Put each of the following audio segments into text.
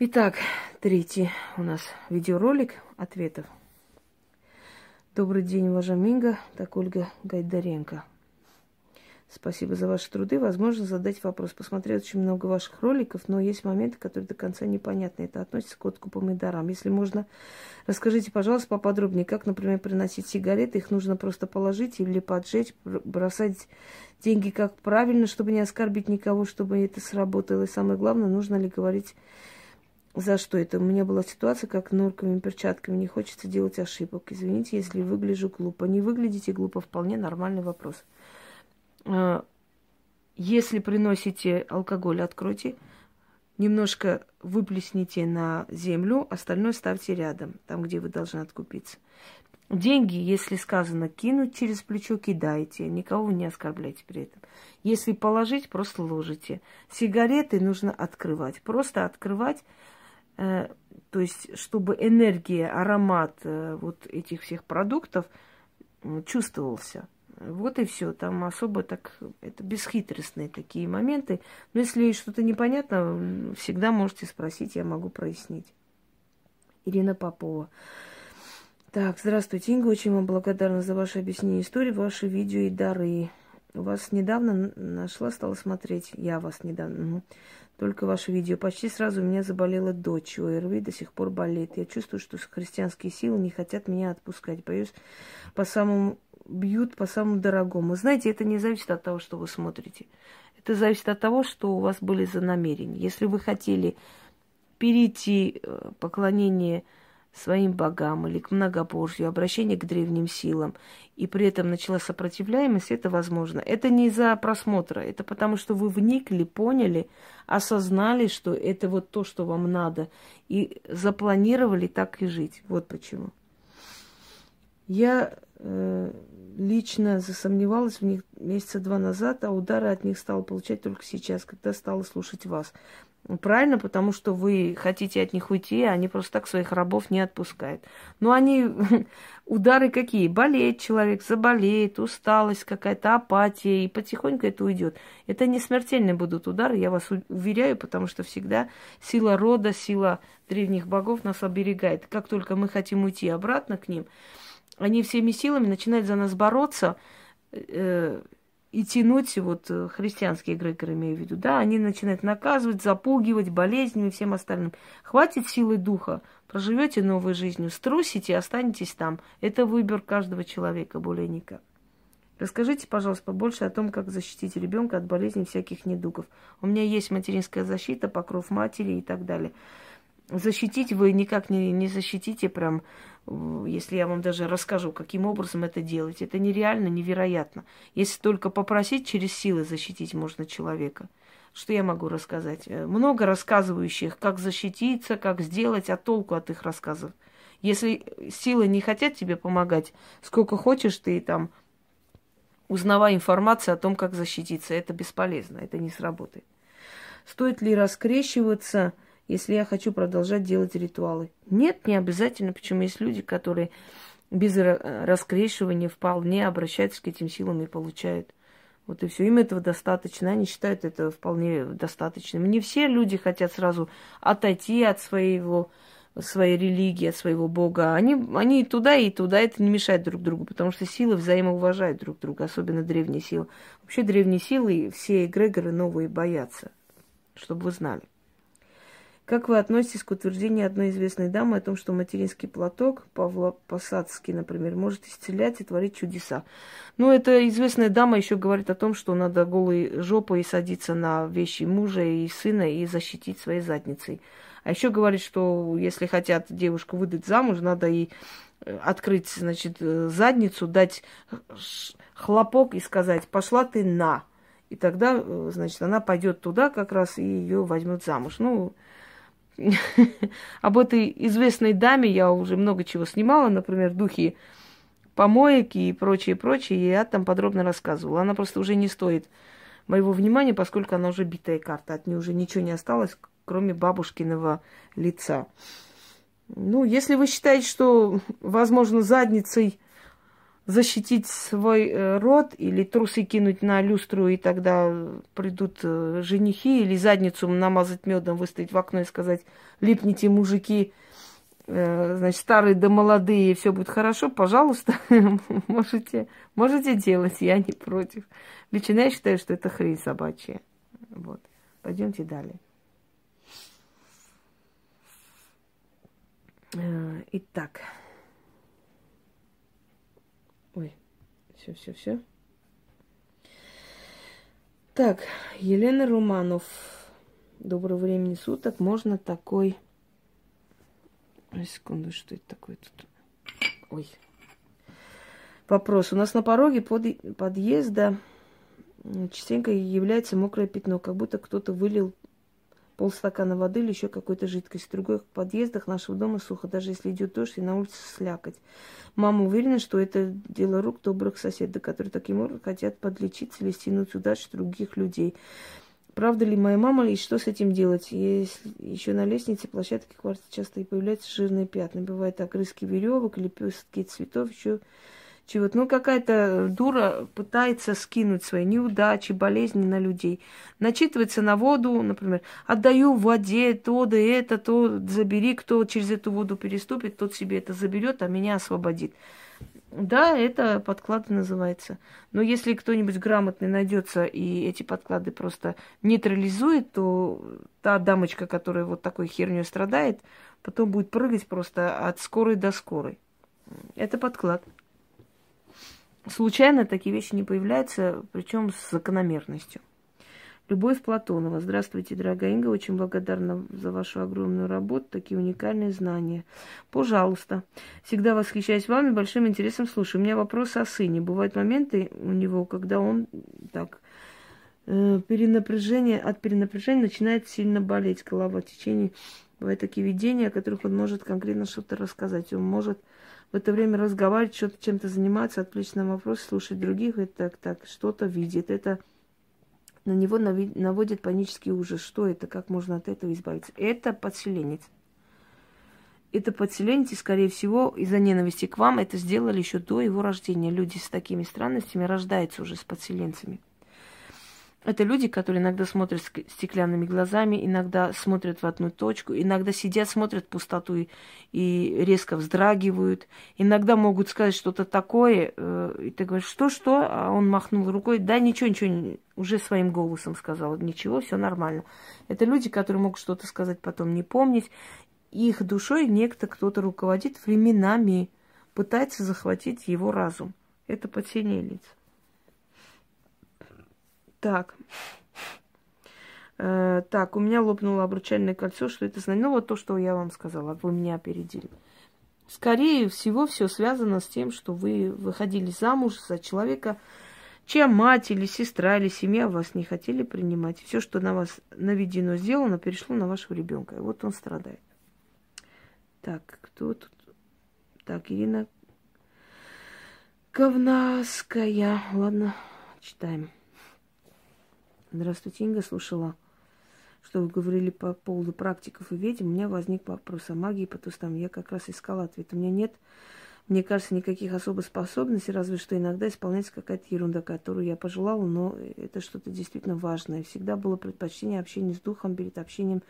Итак, третий у нас видеоролик ответов. Добрый день, уважаемый Инга, так Ольга Гайдаренко. Спасибо за ваши труды. Возможно, задать вопрос. Посмотрел очень много ваших роликов, но есть моменты, которые до конца непонятны. Это относится к откупам и дарам. Если можно, расскажите, пожалуйста, поподробнее, как, например, приносить сигареты. Их нужно просто положить или поджечь, бросать деньги как правильно, чтобы не оскорбить никого, чтобы это сработало. И самое главное, нужно ли говорить за что это. У меня была ситуация, как норковыми перчатками. Не хочется делать ошибок. Извините, если выгляжу глупо. Не выглядите глупо, вполне нормальный вопрос. А, если приносите алкоголь, откройте, немножко выплесните на землю, остальное ставьте рядом, там, где вы должны откупиться. Деньги, если сказано кинуть через плечо, кидайте. Никого не оскорбляйте при этом. Если положить, просто ложите. Сигареты нужно открывать. Просто открывать, то есть, чтобы энергия, аромат э, вот этих всех продуктов э, чувствовался. Вот и все. Там особо так, это бесхитростные такие моменты. Но если что-то непонятно, всегда можете спросить, я могу прояснить. Ирина Попова. Так, здравствуйте, Инга. Очень вам благодарна за ваше объяснение истории, ваши видео и дары. Вас недавно нашла, стала смотреть. Я вас недавно. Только ваше видео. Почти сразу у меня заболела дочь. ОРВИ до сих пор болит. Я чувствую, что христианские силы не хотят меня отпускать. Боюсь, по самому бьют по самому дорогому. Знаете, это не зависит от того, что вы смотрите. Это зависит от того, что у вас были за намерения. Если вы хотели перейти э, поклонение своим богам или к многобожью, обращение к древним силам, и при этом начала сопротивляемость, это возможно. Это не из-за просмотра, это потому что вы вникли, поняли, осознали, что это вот то, что вам надо, и запланировали так и жить. Вот почему. Я лично засомневалась в них месяца два назад, а удары от них стала получать только сейчас, когда стала слушать вас. Правильно, потому что вы хотите от них уйти, а они просто так своих рабов не отпускают. Но они, удары какие? Болеет человек, заболеет, усталость какая-то, апатия, и потихоньку это уйдет. Это не смертельные будут удары, я вас уверяю, потому что всегда сила рода, сила древних богов нас оберегает. Как только мы хотим уйти обратно к ним, они всеми силами начинают за нас бороться э, и тянуть, вот э, христианские эгрегоры имею в виду, да, они начинают наказывать, запугивать болезнями и всем остальным. Хватит силы духа, проживете новой жизнью, струсите, останетесь там. Это выбор каждого человека, более никак. Расскажите, пожалуйста, побольше о том, как защитить ребенка от болезней всяких недугов. У меня есть материнская защита, покров матери и так далее. Защитить вы никак не, не защитите прям если я вам даже расскажу, каким образом это делать. Это нереально, невероятно. Если только попросить, через силы защитить можно человека. Что я могу рассказать? Э, много рассказывающих, как защититься, как сделать, а толку от их рассказов. Если силы не хотят тебе помогать, сколько хочешь ты там узнавай информацию о том, как защититься. Это бесполезно, это не сработает. Стоит ли раскрещиваться – если я хочу продолжать делать ритуалы. Нет, не обязательно. Почему есть люди, которые без раскрещивания вполне обращаются к этим силам и получают. Вот и все. Им этого достаточно. Они считают это вполне достаточным. Не все люди хотят сразу отойти от своего, своей религии, от своего бога. Они, они и туда, и туда. Это не мешает друг другу, потому что силы взаимоуважают друг друга, особенно древние силы. Вообще древние силы, все эгрегоры новые боятся, чтобы вы знали. Как вы относитесь к утверждению одной известной дамы о том, что материнский платок, Павла Посадский, например, может исцелять и творить чудеса? Ну, эта известная дама еще говорит о том, что надо голой жопой садиться на вещи мужа и сына и защитить своей задницей. А еще говорит, что если хотят девушку выдать замуж, надо ей э, открыть, значит, э, задницу, дать хлопок и сказать, пошла ты на. И тогда, э, значит, она пойдет туда как раз и ее возьмут замуж. Ну, об этой известной даме я уже много чего снимала, например, духи помоек и прочее, прочее, и я там подробно рассказывала. Она просто уже не стоит моего внимания, поскольку она уже битая карта, от нее уже ничего не осталось, кроме бабушкиного лица. Ну, если вы считаете, что, возможно, задницей защитить свой э, род или трусы кинуть на люстру, и тогда придут э, женихи, или задницу намазать медом, выставить в окно и сказать, липните, мужики, э, значит, старые да молодые, все будет хорошо, пожалуйста, можете, можете делать, я не против. Лично я считаю, что это хрень собачья. Вот. Пойдемте далее. Итак. Ой, все, все, все. Так, Елена Романов. Доброго времени суток. Можно такой... Секунду, что это такое тут? Ой. Вопрос. У нас на пороге под... подъезда частенько является мокрое пятно, как будто кто-то вылил полстакана воды или еще какой-то жидкости. В других подъездах нашего дома сухо, даже если идет дождь и на улице слякоть. Мама уверена, что это дело рук добрых соседей, которые таким образом хотят подлечиться или стянуть удачу других людей. Правда ли моя мама и что с этим делать? Если еще на лестнице площадки квартиры часто и появляются жирные пятна. Бывают огрызки веревок, лепестки цветов, еще чего-то. Ну, какая-то дура пытается скинуть свои неудачи, болезни на людей. Начитывается на воду, например, отдаю в воде то да это, то забери, кто через эту воду переступит, тот себе это заберет, а меня освободит. Да, это подклады называется. Но если кто-нибудь грамотный найдется и эти подклады просто нейтрализует, то та дамочка, которая вот такой херней страдает, потом будет прыгать просто от скорой до скорой. Это подклад. Случайно такие вещи не появляются, причем с закономерностью. Любовь Платонова. Здравствуйте, дорогая Инга. Очень благодарна за вашу огромную работу, такие уникальные знания. Пожалуйста. Всегда восхищаюсь вами, большим интересом слушаю. У меня вопрос о сыне. Бывают моменты у него, когда он так э, перенапряжение, от перенапряжения начинает сильно болеть голова в течение. Бывают такие видения, о которых он может конкретно что-то рассказать. Он может в это время разговаривать, что-то чем-то заниматься, отвлечься на вопрос, слушать других, и так, так, что-то видит. Это на него наводит панический ужас. Что это? Как можно от этого избавиться? Это подселенец. Это подселенец, и, скорее всего, из-за ненависти к вам это сделали еще до его рождения. Люди с такими странностями рождаются уже с подселенцами. Это люди, которые иногда смотрят стеклянными глазами, иногда смотрят в одну точку, иногда сидят, смотрят в пустоту и, и резко вздрагивают, иногда могут сказать что-то такое, э, и ты говоришь, что-что, а он махнул рукой, да, ничего, ничего, уже своим голосом сказал, ничего, все нормально. Это люди, которые могут что-то сказать, потом не помнить. Их душой некто, кто-то руководит временами, пытается захватить его разум. Это подсинелец. Так. Э, так, у меня лопнуло обручальное кольцо. Что это значит? Ну, вот то, что я вам сказала. Вы меня опередили. Скорее всего, все связано с тем, что вы выходили замуж за человека, чья мать или сестра или семья вас не хотели принимать. Все, что на вас наведено, сделано, перешло на вашего ребенка. И вот он страдает. Так, кто тут? Так, Ирина Говнаская. Ладно, читаем. Здравствуйте, Инга, слушала, что вы говорили по поводу практиков и ведьм. У меня возник вопрос о магии потусторонней. Я как раз искала ответ. У меня нет, мне кажется, никаких особых способностей, разве что иногда исполняется какая-то ерунда, которую я пожелала, но это что-то действительно важное. Всегда было предпочтение общения с духом перед общением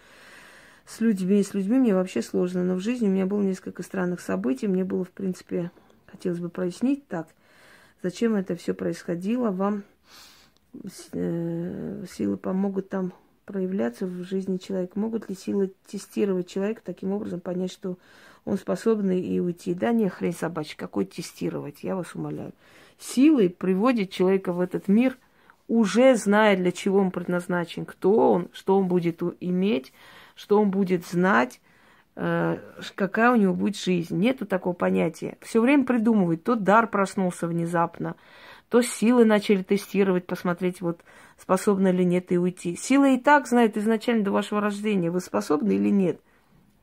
с людьми. С людьми мне вообще сложно, но в жизни у меня было несколько странных событий. Мне было, в принципе, хотелось бы прояснить так, зачем это все происходило. Вам силы помогут там проявляться в жизни человека? Могут ли силы тестировать человека таким образом, понять, что он способен и уйти? Да не, хрень собачья, какой тестировать, я вас умоляю. Силы приводят человека в этот мир, уже зная, для чего он предназначен, кто он, что он будет иметь, что он будет знать, э, какая у него будет жизнь. Нету такого понятия. Все время придумывает. Тот дар проснулся внезапно, то силы начали тестировать, посмотреть, вот способны ли нет и уйти. Силы и так знают изначально до вашего рождения, вы способны или нет.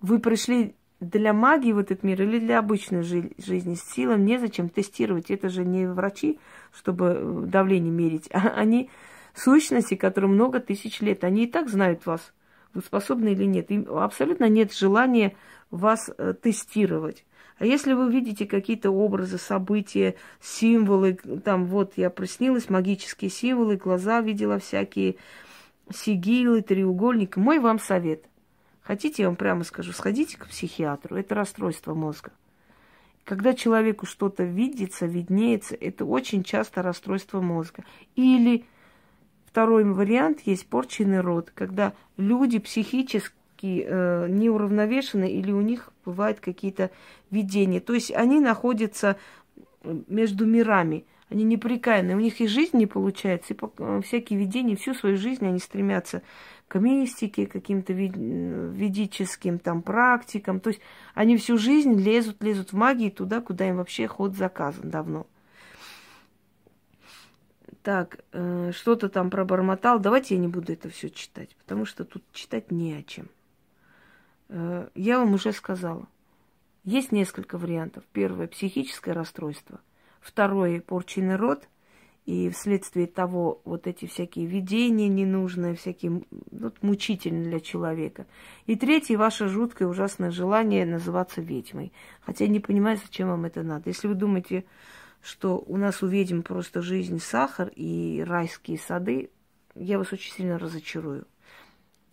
Вы пришли для магии в этот мир или для обычной жи- жизни. Силам незачем тестировать. Это же не врачи, чтобы э, давление мерить, а они сущности, которым много тысяч лет. Они и так знают вас, вы способны или нет. Им абсолютно нет желания вас э, тестировать. А если вы видите какие-то образы, события, символы, там вот я приснилась, магические символы, глаза видела всякие, сигилы, треугольник, мой вам совет. Хотите, я вам прямо скажу, сходите к психиатру, это расстройство мозга. Когда человеку что-то видится, виднеется, это очень часто расстройство мозга. Или второй вариант есть порченный род, когда люди психически э, неуравновешены или у них бывают какие-то видения. То есть они находятся между мирами, они неприкаянные, у них и жизнь не получается, и э, всякие видения, всю свою жизнь они стремятся к мистике, каким-то ведическим там практикам. То есть они всю жизнь лезут, лезут в магии туда, куда им вообще ход заказан давно. Так, э, что-то там пробормотал. Давайте я не буду это все читать, потому что тут читать не о чем. Э, я вам уже сказала. Есть несколько вариантов. Первое – психическое расстройство. Второе – порченный род. И вследствие того вот эти всякие видения ненужные, всякие вот, мучительные для человека. И третье – ваше жуткое ужасное желание называться ведьмой. Хотя я не понимаю, зачем вам это надо. Если вы думаете, что у нас у ведьм просто жизнь сахар и райские сады, я вас очень сильно разочарую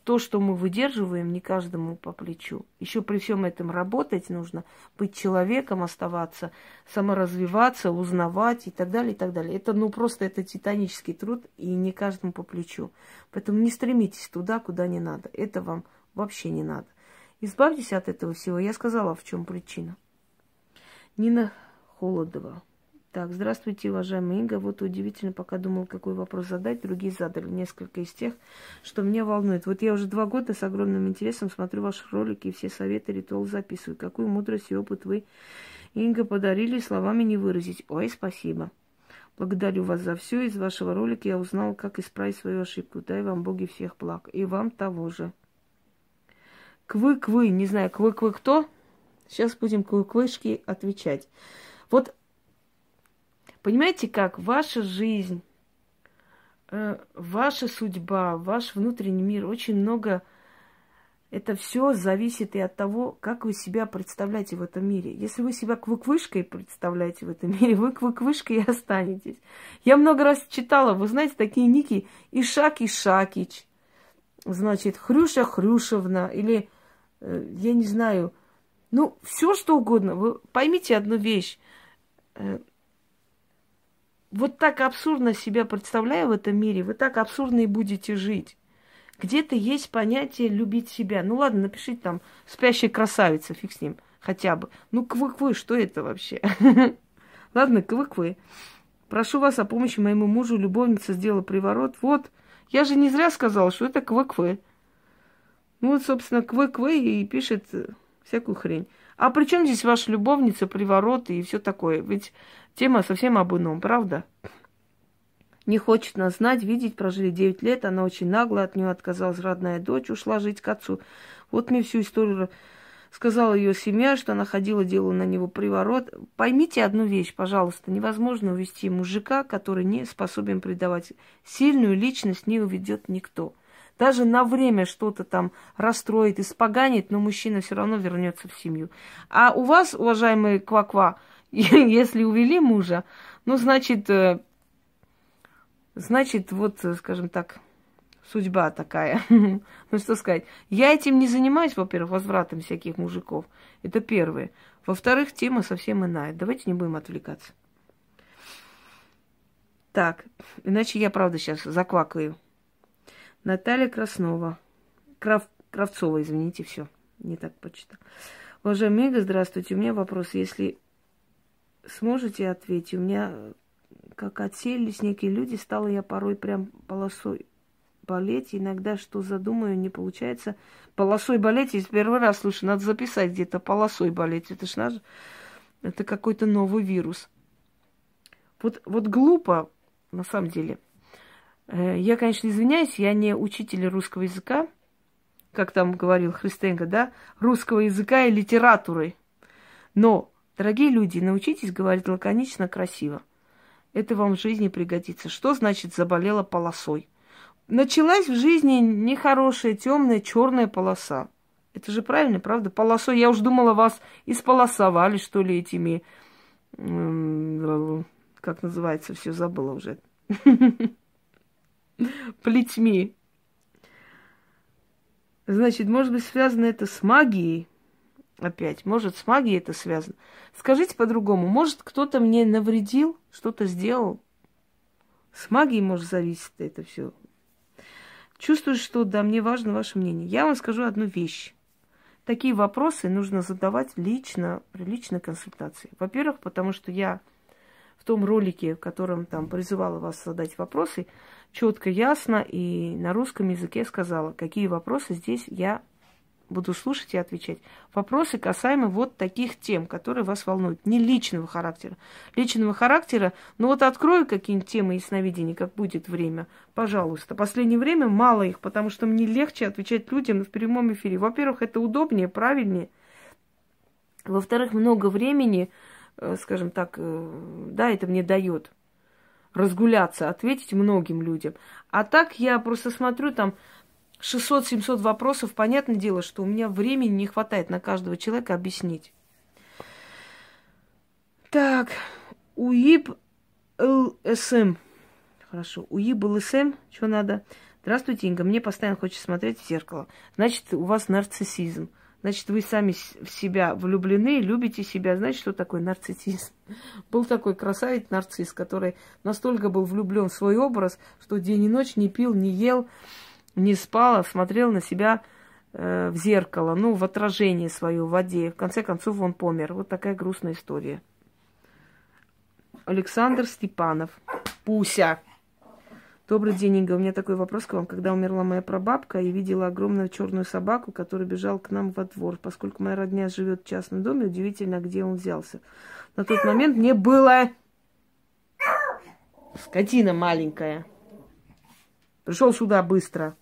то, что мы выдерживаем, не каждому по плечу. Еще при всем этом работать нужно, быть человеком, оставаться, саморазвиваться, узнавать и так далее, и так далее. Это, ну, просто это титанический труд, и не каждому по плечу. Поэтому не стремитесь туда, куда не надо. Это вам вообще не надо. Избавьтесь от этого всего. Я сказала, в чем причина. Нина Холодова. Так, здравствуйте, уважаемый Инга. Вот удивительно, пока думал, какой вопрос задать, другие задали несколько из тех, что меня волнует. Вот я уже два года с огромным интересом смотрю ваши ролики и все советы, ритуал записываю. Какую мудрость и опыт вы, Инга, подарили, словами не выразить. Ой, спасибо. Благодарю вас за все. Из вашего ролика я узнала, как исправить свою ошибку. Дай вам боги всех благ. И вам того же. Квы-квы, не знаю, квы-квы кто? Сейчас будем квы-квышки отвечать. Вот Понимаете как? Ваша жизнь, э, ваша судьба, ваш внутренний мир, очень много это все зависит и от того, как вы себя представляете в этом мире. Если вы себя квыквышкой представляете в этом мире, вы квыквышкой и останетесь. Я много раз читала, вы знаете, такие ники Ишак Ишакич, значит, Хрюша Хрюшевна, или, э, я не знаю, ну, все что угодно. Вы поймите одну вещь. Э, вот так абсурдно себя представляя в этом мире, вы так абсурдно и будете жить. Где-то есть понятие любить себя. Ну ладно, напишите там спящая красавица, фиг с ним, хотя бы. Ну, квык-вы, что это вообще? Ладно, квык-вы. Прошу вас о помощи моему мужу. Любовница сделала приворот. Вот, я же не зря сказала, что это квык-вы. Ну вот, собственно, квык-вы и пишет всякую хрень. А при чем здесь ваша любовница, привороты и все такое? Ведь Тема совсем об ином, правда? Не хочет нас знать, видеть, прожили 9 лет, она очень нагло, от нее отказалась родная дочь, ушла жить к отцу. Вот мне всю историю сказала ее семья, что она ходила, делала на него приворот. Поймите одну вещь, пожалуйста, невозможно увести мужика, который не способен предавать. Сильную личность не уведет никто. Даже на время что-то там расстроит, испоганит, но мужчина все равно вернется в семью. А у вас, уважаемые кваква, -ква, если увели мужа, ну, значит, э, значит, вот, скажем так, судьба такая. ну, что сказать. Я этим не занимаюсь, во-первых, возвратом всяких мужиков. Это первое. Во-вторых, тема совсем иная. Давайте не будем отвлекаться. Так, иначе я, правда, сейчас заквакаю. Наталья Краснова. Крав... Кравцова, извините, все. Не так почитал. Уважаемый Мега, здравствуйте. У меня вопрос. Если сможете ответить? У меня, как отселились некие люди, стала я порой прям полосой болеть. Иногда что задумаю, не получается. Полосой болеть, я первый раз слышу, надо записать где-то полосой болеть. Это ж наш, это какой-то новый вирус. Вот, вот глупо, на самом деле. Э, я, конечно, извиняюсь, я не учитель русского языка, как там говорил Христенко, да, русского языка и литературы. Но Дорогие люди, научитесь говорить лаконично, красиво. Это вам в жизни пригодится. Что значит заболела полосой? Началась в жизни нехорошая, темная, черная полоса. Это же правильно, правда? Полосой. Я уж думала, вас исполосовали, что ли, этими... Как называется, все забыла уже. Плетьми. Значит, может быть, связано это с магией? Опять, может, с магией это связано? Скажите по-другому, может, кто-то мне навредил, что-то сделал? С магией, может, зависит это все. Чувствую, что да, мне важно ваше мнение. Я вам скажу одну вещь. Такие вопросы нужно задавать лично при личной консультации. Во-первых, потому что я в том ролике, в котором там призывала вас задать вопросы, четко, ясно и на русском языке сказала, какие вопросы здесь я буду слушать и отвечать. Вопросы касаемы вот таких тем, которые вас волнуют, не личного характера. Личного характера, ну вот открою какие-нибудь темы ясновидения, как будет время, пожалуйста. Последнее время мало их, потому что мне легче отвечать людям в прямом эфире. Во-первых, это удобнее, правильнее. Во-вторых, много времени, э, скажем так, э, да, это мне дает разгуляться, ответить многим людям. А так я просто смотрю там 600-700 вопросов, понятное дело, что у меня времени не хватает на каждого человека объяснить. Так, УИБ ЛСМ. Хорошо, УИБ ЛСМ, что надо? Здравствуйте, Инга, мне постоянно хочется смотреть в зеркало. Значит, у вас нарциссизм. Значит, вы сами в себя влюблены, любите себя. Знаете, что такое нарциссизм? Был такой красавец нарцисс, который настолько был влюблен в свой образ, что день и ночь не пил, не ел, не спал, а смотрел на себя э, в зеркало, ну, в отражение свое в воде. В конце концов, он помер. Вот такая грустная история. Александр Степанов. Пуся. Добрый день, Инга. У меня такой вопрос к вам. Когда умерла моя прабабка, я видела огромную черную собаку, которая бежала к нам во двор. Поскольку моя родня живет в частном доме, удивительно, где он взялся. На тот момент мне было... Скотина маленькая. Пришел сюда быстро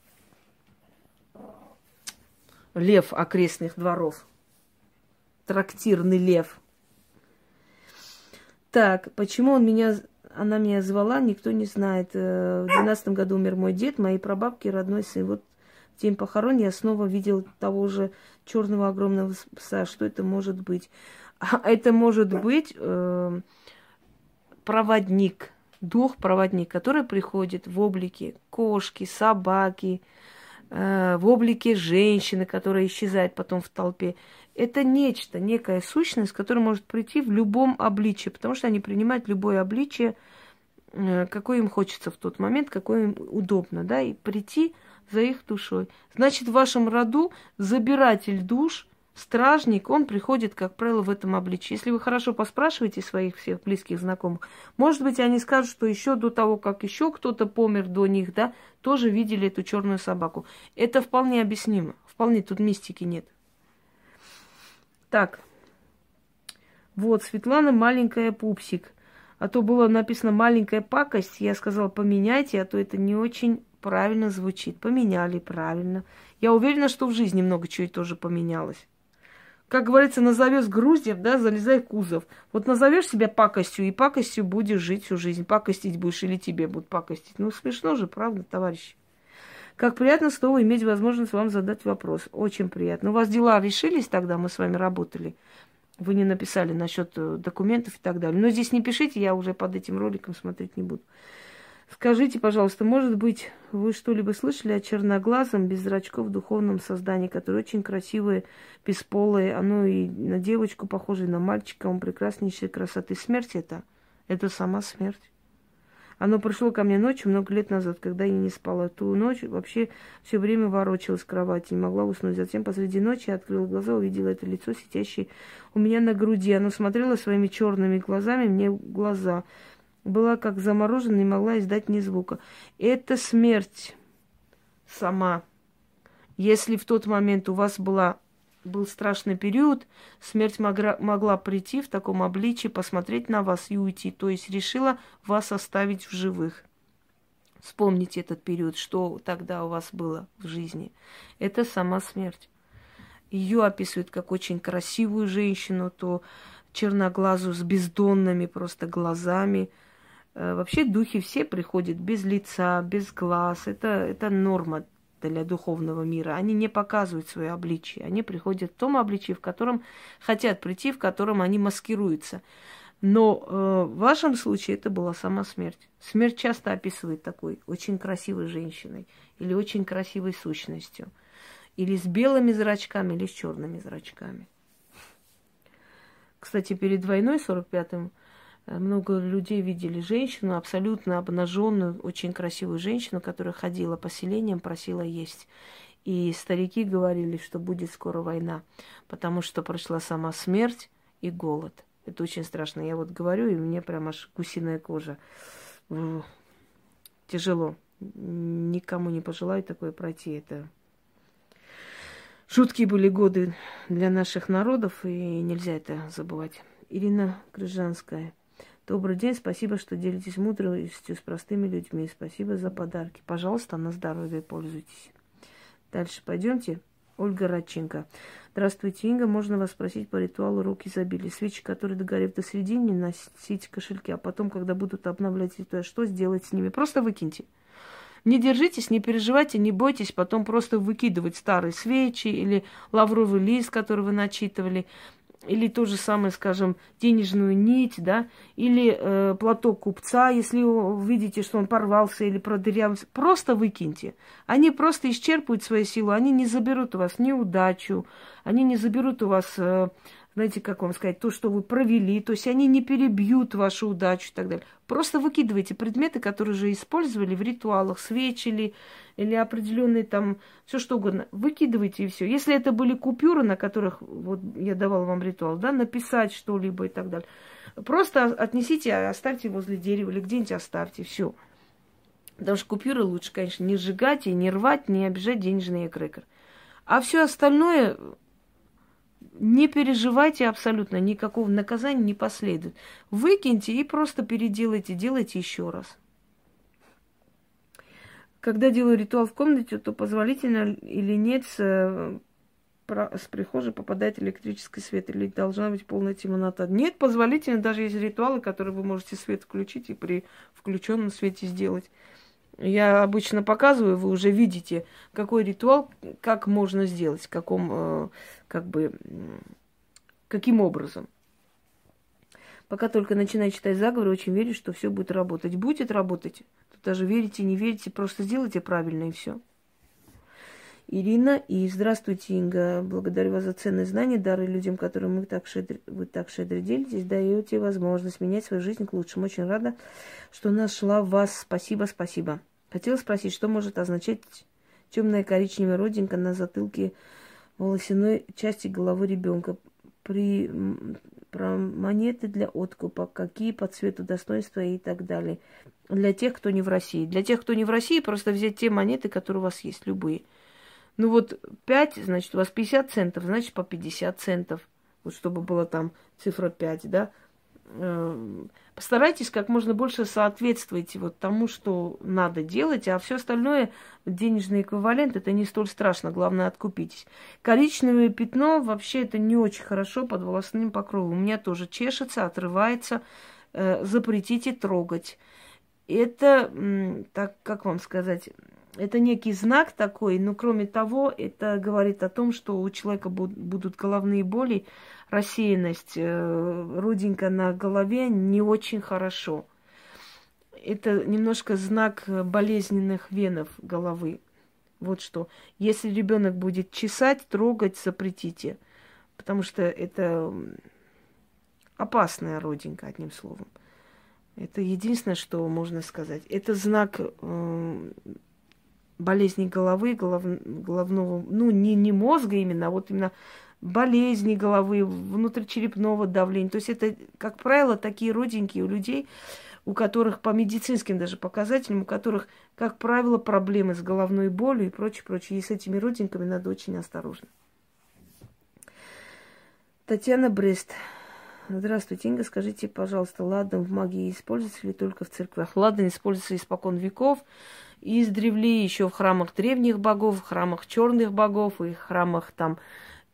лев окрестных дворов. Трактирный лев. Так, почему он меня, она меня звала, никто не знает. Э, в двенадцатом году умер мой дед, моей прабабки, родной сын. Вот в день похорон я снова видел того же черного огромного пса. Что это может быть? А это может быть э, проводник, дух-проводник, который приходит в облике кошки, собаки, Э, в облике женщины, которая исчезает потом в толпе. Это нечто, некая сущность, которая может прийти в любом обличии, потому что они принимают любое обличие, э, какое им хочется в тот момент, какое им удобно, да, и прийти за их душой. Значит, в вашем роду забиратель душ стражник, он приходит, как правило, в этом обличии. Если вы хорошо поспрашиваете своих всех близких знакомых, может быть, они скажут, что еще до того, как еще кто-то помер до них, да, тоже видели эту черную собаку. Это вполне объяснимо. Вполне тут мистики нет. Так. Вот, Светлана маленькая пупсик. А то было написано маленькая пакость. Я сказала, поменяйте, а то это не очень правильно звучит. Поменяли правильно. Я уверена, что в жизни много чего тоже поменялось как говорится, назовешь груздем, да, залезай в кузов. Вот назовешь себя пакостью, и пакостью будешь жить всю жизнь. Пакостить будешь или тебе будут пакостить. Ну, смешно же, правда, товарищи? Как приятно снова иметь возможность вам задать вопрос. Очень приятно. У вас дела решились тогда, мы с вами работали. Вы не написали насчет э, документов и так далее. Но здесь не пишите, я уже под этим роликом смотреть не буду. Скажите, пожалуйста, может быть, вы что-либо слышали о черноглазом, без зрачков духовном создании, которое очень красивое, бесполое, оно и на девочку похоже, и на мальчика, он прекраснейшей красоты. Смерть это, это сама смерть. Оно пришло ко мне ночью много лет назад, когда я не спала. Ту ночь вообще все время ворочалась в кровати, не могла уснуть. Затем посреди ночи я открыла глаза, увидела это лицо, сидящее у меня на груди. Оно смотрело своими черными глазами мне в глаза была как заморожена, не могла издать ни звука. Это смерть сама. Если в тот момент у вас была, был страшный период, смерть могла, могла прийти в таком обличии, посмотреть на вас и уйти. То есть решила вас оставить в живых. Вспомните этот период, что тогда у вас было в жизни. Это сама смерть. Ее описывают как очень красивую женщину, то черноглазую с бездонными просто глазами – вообще духи все приходят без лица, без глаз. Это, это норма. для духовного мира, они не показывают свое обличие. Они приходят в том обличии, в котором хотят прийти, в котором они маскируются. Но э, в вашем случае это была сама смерть. Смерть часто описывает такой очень красивой женщиной или очень красивой сущностью. Или с белыми зрачками, или с черными зрачками. Кстати, перед войной 45-м э, много людей видели женщину, абсолютно обнаженную, очень красивую женщину, которая ходила по селениям, просила есть. И старики говорили, что будет скоро война, потому что прошла сама смерть и голод – это очень страшно. Я вот говорю, и мне прям аж гусиная кожа. Тяжело. Никому не пожелаю такое пройти. Это жуткие были годы для наших народов, и нельзя это забывать. Ирина Крыжанская. Добрый день, спасибо, что делитесь мудростью с простыми людьми. Спасибо за подарки. Пожалуйста, на здоровье пользуйтесь. Дальше пойдемте. Ольга Радченко. Здравствуйте, Инга. Можно вас спросить по ритуалу рук изобилия? Свечи, которые догорев до середины, носите кошельки, а потом, когда будут обновлять ритуал, что сделать с ними? Просто выкиньте. Не держитесь, не переживайте, не бойтесь потом просто выкидывать старые свечи или лавровый лист, который вы начитывали, или то же самое, скажем, денежную нить, да, или э, платок купца, если вы видите, что он порвался или продырявился, просто выкиньте. Они просто исчерпывают свою силу, они не заберут у вас неудачу, они не заберут у вас э, знаете, как вам сказать, то, что вы провели, то есть они не перебьют вашу удачу и так далее. Просто выкидывайте предметы, которые уже использовали в ритуалах, свечи или определенные там, все что угодно. Выкидывайте и все. Если это были купюры, на которых вот я давала вам ритуал, да, написать что-либо и так далее. Просто отнесите, оставьте возле дерева или где-нибудь оставьте, все. Потому что купюры лучше, конечно, не сжигать и не рвать, не обижать денежный эгрегор. А все остальное не переживайте абсолютно, никакого наказания не последует. Выкиньте и просто переделайте, делайте еще раз. Когда делаю ритуал в комнате, то позволительно или нет с, с прихожей попадает электрический свет или должна быть полная темнота. Нет, позволительно, даже есть ритуалы, которые вы можете свет включить и при включенном свете сделать. Я обычно показываю, вы уже видите, какой ритуал, как можно сделать, каком, э, как бы, каким образом. Пока только начинаю читать заговоры, очень верю, что все будет работать. Будет работать. Тут даже верите, не верите, просто сделайте правильно и все. Ирина, и здравствуйте, Инга. Благодарю вас за ценные знания, дары людям, которым вы так щедро, вы так щедро делитесь, даете возможность менять свою жизнь к лучшему. Очень рада, что нашла вас. Спасибо, спасибо. Хотела спросить, что может означать темная коричневая родинка на затылке волосяной части головы ребенка. При про монеты для откупа, какие по цвету достоинства и так далее. Для тех, кто не в России. Для тех, кто не в России, просто взять те монеты, которые у вас есть, любые. Ну вот 5, значит, у вас 50 центов, значит, по 50 центов. Вот чтобы было там цифра 5, да. Эм, постарайтесь как можно больше соответствовать вот тому, что надо делать, а все остальное, денежный эквивалент, это не столь страшно, главное откупитесь. Коричневое пятно вообще это не очень хорошо под волосным покровом. У меня тоже чешется, отрывается, э, запретите трогать. Это, так как вам сказать, это некий знак такой, но кроме того, это говорит о том, что у человека будут головные боли, рассеянность, э, руденька на голове не очень хорошо. Это немножко знак болезненных венов головы. Вот что. Если ребенок будет чесать, трогать, запретите. Потому что это опасная родинка, одним словом. Это единственное, что можно сказать. Это знак э, болезни головы, голов, головного, ну, не, не мозга именно, а вот именно болезни головы, внутричерепного давления. То есть это, как правило, такие родинки у людей, у которых по медицинским даже показателям, у которых, как правило, проблемы с головной болью и прочее, прочее. И с этими родинками надо очень осторожно. Татьяна Брест. Здравствуйте, Инга. Скажите, пожалуйста, ладан в магии используется ли только в церквях? Ладан используется испокон веков издревле еще в храмах древних богов, в храмах черных богов и храмах там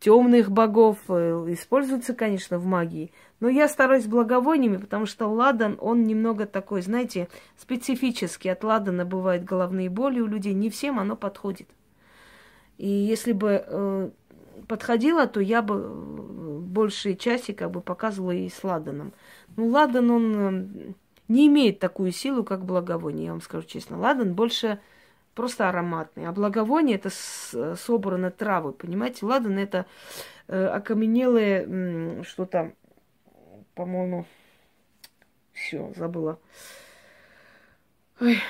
темных богов. Э, используется, конечно, в магии. Но я стараюсь благовониями, потому что ладан, он немного такой, знаете, специфический. От ладана бывают головные боли у людей. Не всем оно подходит. И если бы э, подходила, то я бы э, большей части как бы показывала и с ладаном. Ну, ладан, он э, не имеет такую силу, как благовоние, я вам скажу честно. Ладан больше просто ароматный, а благовоние это собраны травы, понимаете? Ладан это э, окаменелые что-то, по-моему, все, забыла. Ой.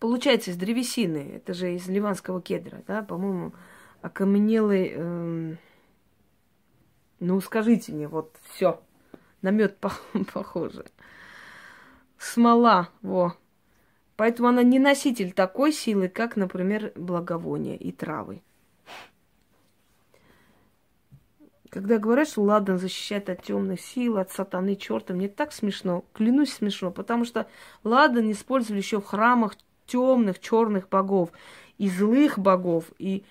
Получается, из древесины, это же из ливанского кедра, да, по-моему, окаменелый, э, ну, скажите мне, вот все, на мед похоже. Смола, во. Поэтому она не носитель такой силы, как, например, благовония и травы. Когда говорят, что ладан защищает от темных сил, от сатаны, черта, мне так смешно, клянусь смешно, потому что ладан использовали еще в храмах темных, черных богов, и злых богов, и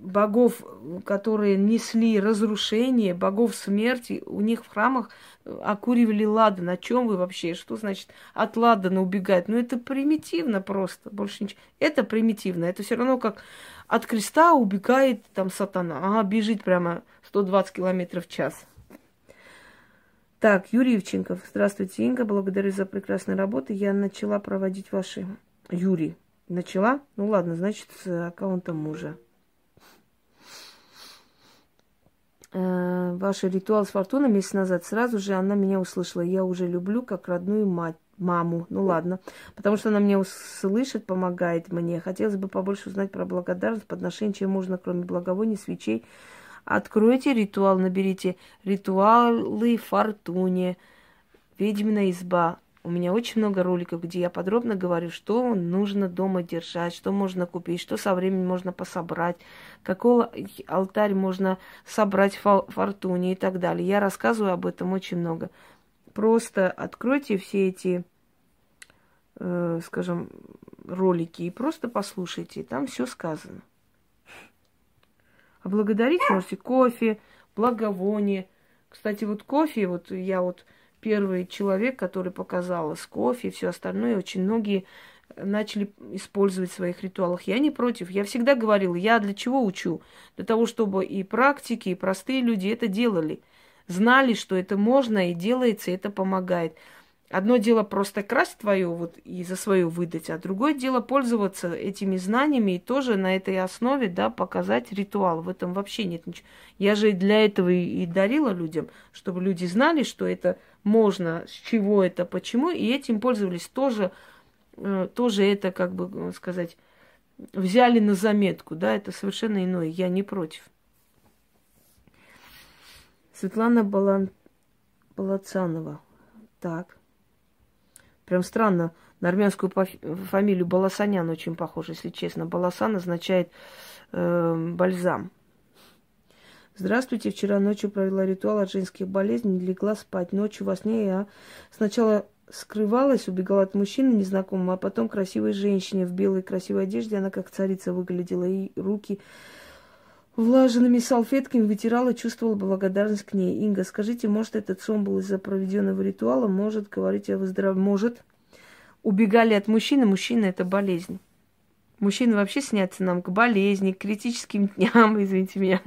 богов, которые несли разрушение, богов смерти, у них в храмах окуривали ладан. О чем вы вообще? Что значит от ладана убегать? Ну, это примитивно просто, больше ничего. Это примитивно. Это все равно как от креста убегает там сатана. Ага, бежит прямо 120 километров в час. Так, Юрий Евченков. Здравствуйте, Инга. Благодарю за прекрасную работу. Я начала проводить ваши... Юрий. Начала? Ну ладно, значит, с аккаунта мужа. Э, ваш ритуал с фортуной месяц назад. Сразу же она меня услышала. Я уже люблю как родную мать маму. Ну ладно. Потому что она меня услышит, помогает мне. Хотелось бы побольше узнать про благодарность, подношение, чем можно, кроме благовоний, свечей, Откройте ритуал, наберите ритуалы фортуне, ведьмина изба. У меня очень много роликов, где я подробно говорю, что нужно дома держать, что можно купить, что со временем можно пособрать, какой алтарь можно собрать в фортуне и так далее. Я рассказываю об этом очень много. Просто откройте все эти, э, скажем, ролики и просто послушайте. Там все сказано. А благодарить можете кофе, благовоние. Кстати, вот кофе, вот я вот первый человек, который показала с кофе и все остальное, очень многие начали использовать в своих ритуалах. Я не против. Я всегда говорила, я для чего учу? Для того, чтобы и практики, и простые люди это делали. Знали, что это можно и делается, и это помогает. Одно дело просто красть твою вот и за свою выдать, а другое дело пользоваться этими знаниями и тоже на этой основе, да, показать ритуал. В этом вообще нет ничего. Я же для этого и, дарила людям, чтобы люди знали, что это можно, с чего это, почему, и этим пользовались тоже, э, тоже это, как бы сказать, взяли на заметку, да, это совершенно иное, я не против. Светлана Балан... Балацанова. Так. Прям странно. На армянскую фамилию Баласанян очень похож, если честно. Баласан означает э, бальзам. Здравствуйте. Вчера ночью провела ритуал от женских болезней, легла спать. Ночью во сне я сначала скрывалась, убегала от мужчины незнакомого, а потом красивой женщине в белой красивой одежде. Она как царица выглядела, и руки влаженными салфетками вытирала, чувствовала благодарность к ней. Инга, скажите, может, этот сон был из-за проведенного ритуала? Может, говорить о выздоровлении? Может. Убегали от мужчины, мужчина – это болезнь. Мужчины вообще снятся нам к болезни, к критическим дням, извините меня,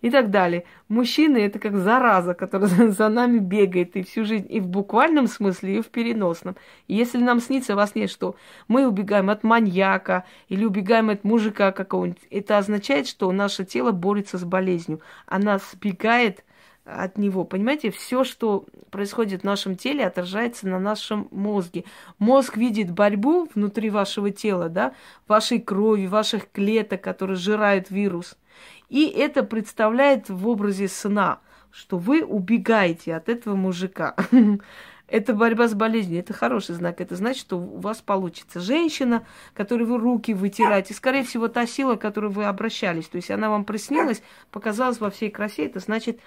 и так далее. Мужчины это как зараза, которая за нами бегает и всю жизнь, и в буквальном смысле, и в переносном. Если нам снится во сне, что мы убегаем от маньяка или убегаем от мужика какого-нибудь, это означает, что наше тело борется с болезнью. Она сбегает от него. Понимаете, все, что происходит в нашем теле, отражается на нашем мозге. Мозг видит борьбу внутри вашего тела, да, вашей крови, ваших клеток, которые сжирают вирус. И это представляет в образе сна, что вы убегаете от этого мужика. Это борьба с болезнью, это хороший знак. Это значит, что у вас получится женщина, которой вы руки вытираете. Скорее всего, та сила, к которой вы обращались. То есть она вам приснилась, показалась во всей красе. Это значит,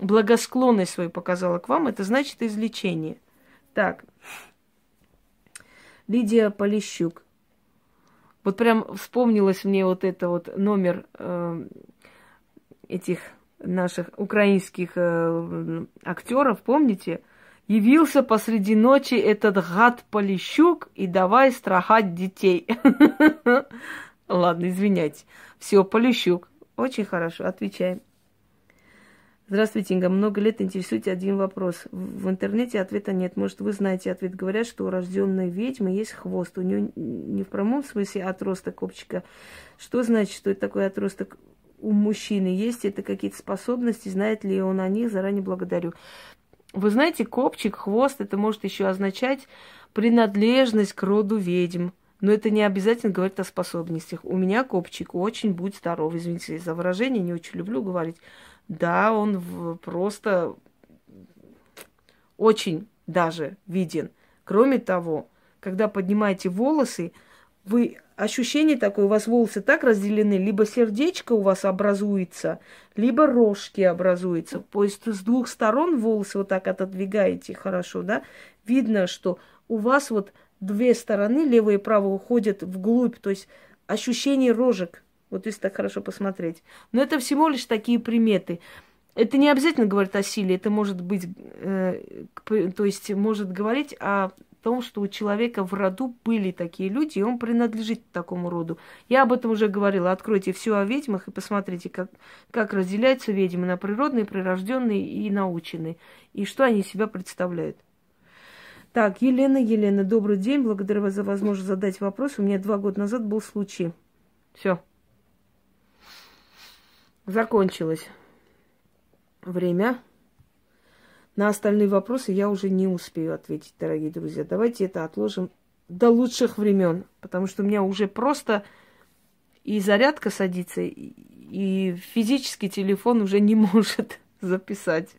благосклонность свою показала к вам, это значит излечение. Так. Лидия Полищук. Вот прям вспомнилось мне вот это вот номер э, этих наших украинских э, актеров, помните? Явился посреди ночи этот гад Полищук и давай страхать детей. Ладно, извиняйте. Все, Полищук. Очень хорошо, отвечаем. Здравствуйте, Инга. Много лет интересует один вопрос. В интернете ответа нет. Может, вы знаете ответ. Говорят, что у рожденной ведьмы есть хвост. У нее не в прямом смысле отросток копчика. Что значит, что это такой отросток у мужчины? Есть это какие-то способности? Знает ли он о них? Заранее благодарю. Вы знаете, копчик, хвост, это может еще означать принадлежность к роду ведьм. Но это не обязательно говорит о способностях. У меня копчик очень будь здоров. Извините за выражение, не очень люблю говорить. Да, он просто очень даже виден. Кроме того, когда поднимаете волосы, вы ощущение такое, у вас волосы так разделены, либо сердечко у вас образуется, либо рожки образуются. То есть с двух сторон волосы вот так отодвигаете хорошо, да, видно, что у вас вот две стороны, левая и правая, уходят вглубь, то есть ощущение рожек, вот если так хорошо посмотреть. Но это всего лишь такие приметы. Это не обязательно говорит о силе, это может быть, э, то есть может говорить о том, что у человека в роду были такие люди, и он принадлежит такому роду. Я об этом уже говорила. Откройте все о ведьмах и посмотрите, как, как разделяются ведьмы на природные, прирожденные и наученные, и что они себя представляют. Так, Елена, Елена, добрый день. Благодарю вас за возможность задать вопрос. У меня два года назад был случай. Все. Закончилось время. На остальные вопросы я уже не успею ответить, дорогие друзья. Давайте это отложим до лучших времен, потому что у меня уже просто и зарядка садится, и физический телефон уже не может записать.